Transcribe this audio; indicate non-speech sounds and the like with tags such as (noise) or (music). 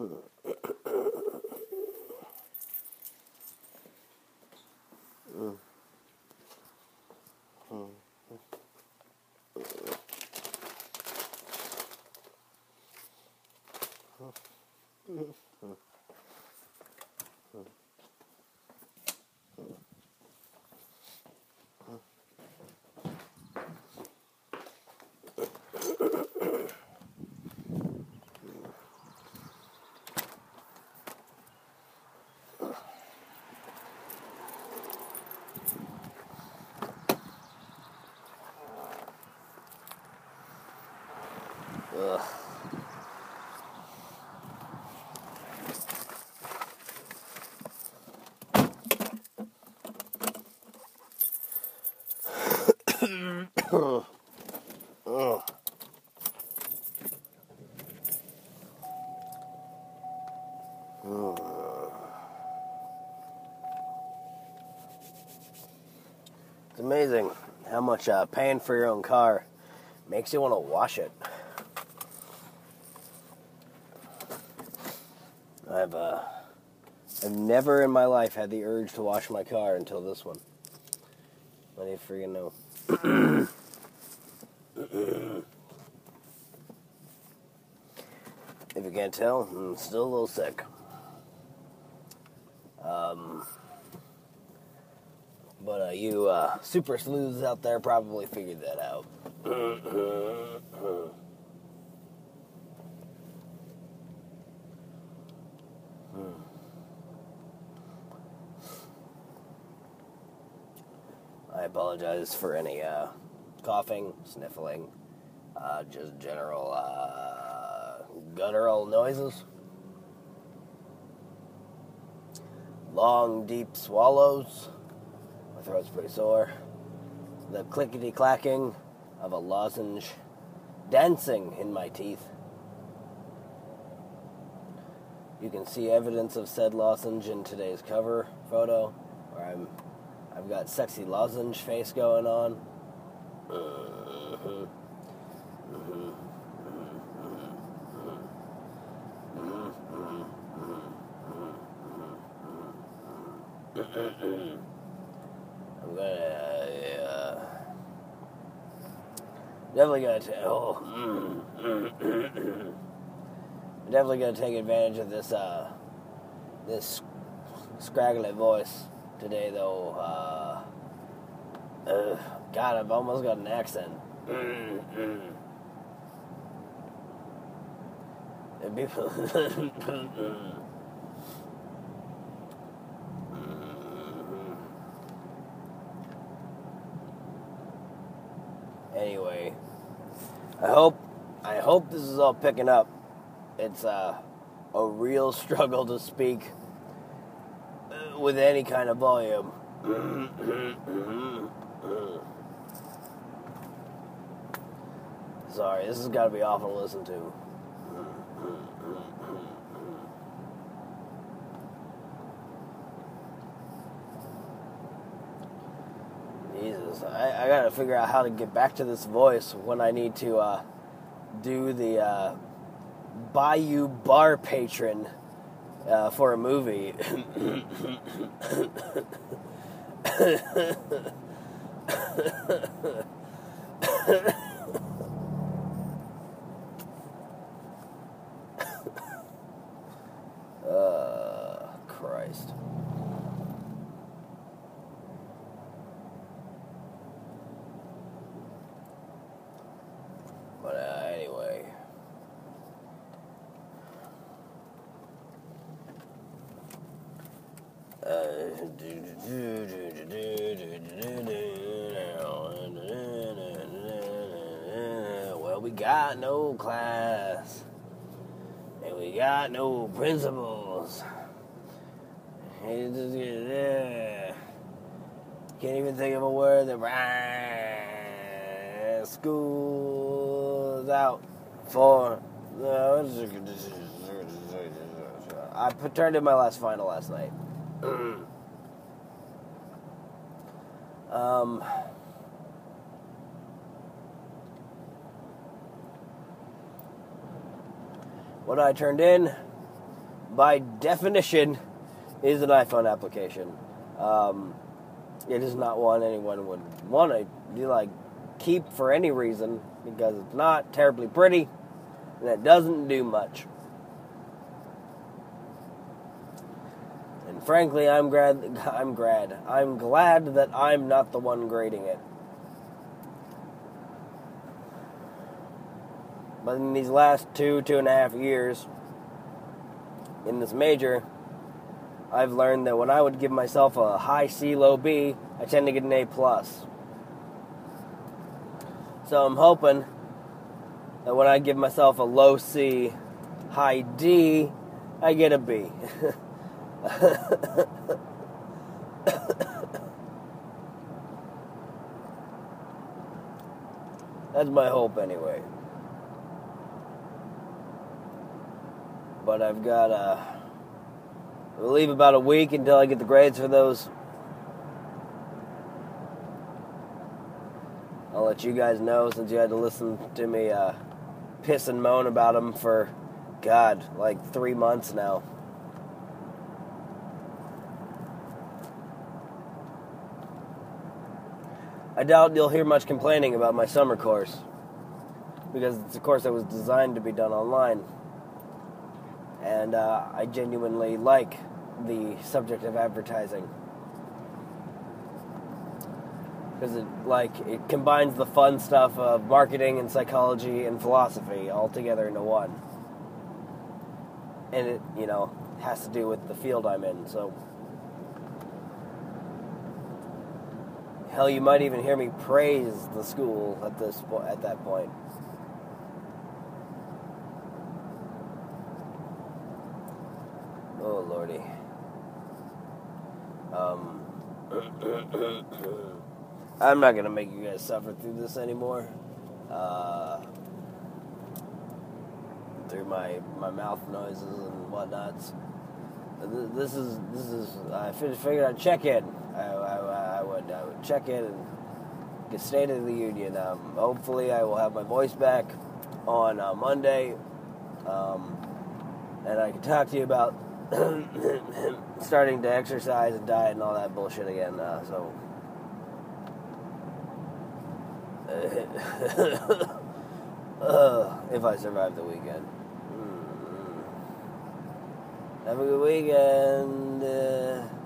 うん。うん。うん。うん。Ugh. It's amazing how much uh, paying for your own car makes you want to wash it. I've uh, I've never in my life had the urge to wash my car until this one. Do you freaking know? (coughs) if you can't tell, I'm still a little sick. Um, but uh, you uh, super sleuths out there probably figured that out. (coughs) apologize for any uh, coughing, sniffling, uh, just general uh, guttural noises. Long, deep swallows. My throat's pretty sore. The clickety clacking of a lozenge dancing in my teeth. You can see evidence of said lozenge in today's cover photo, where I'm I've got sexy lozenge face going on. I'm gonna uh, definitely gonna ta- oh, definitely gonna take advantage of this uh, this scraggly voice today, though. Uh, uh, God, I've almost got an accent. People. (laughs) anyway, I hope I hope this is all picking up. It's uh, a real (laughs) struggle to speak with any kind of volume. Sorry, this has got to be awful to listen to. Jesus, I, I got to figure out how to get back to this voice when I need to uh, do the uh, Bayou Bar Patron uh, for a movie. (laughs) uh, Christ. But uh, anyway. Well, we got no class, and we got no principles. Just get there. Can't even think of a word that rhymes. School's out for. I turned in my last final last night. (clears throat) um, what I turned in by definition, is an iPhone application. Um, it is not one anyone would want to like keep for any reason because it's not terribly pretty and it doesn't do much. Frankly, I'm glad. (laughs) I'm glad. I'm glad that I'm not the one grading it. But in these last two, two and a half years, in this major, I've learned that when I would give myself a high C, low B, I tend to get an A plus. So I'm hoping that when I give myself a low C, high D, I get a B. (laughs) (coughs) That's my hope anyway. But I've got uh we'll leave about a week until I get the grades for those. I'll let you guys know since you had to listen to me uh, piss and moan about them for, God, like three months now. I doubt you'll hear much complaining about my summer course. Because it's a course that was designed to be done online. And uh, I genuinely like the subject of advertising. Because it like it combines the fun stuff of marketing and psychology and philosophy all together into one. And it you know has to do with the field i'm in so hell you might even hear me praise the school at this at that point oh lordy um (coughs) I'm not gonna make you guys suffer through this anymore. Uh, through my my mouth noises and whatnots. This is this is I figured I'd check in. Check in and get State of the Union. Um, hopefully, I will have my voice back on uh, Monday, um, and I can talk to you about (coughs) starting to exercise and diet and all that bullshit again. Uh, so. uh, (coughs) if I survive the weekend. Mm-hmm. Have a good weekend. Uh,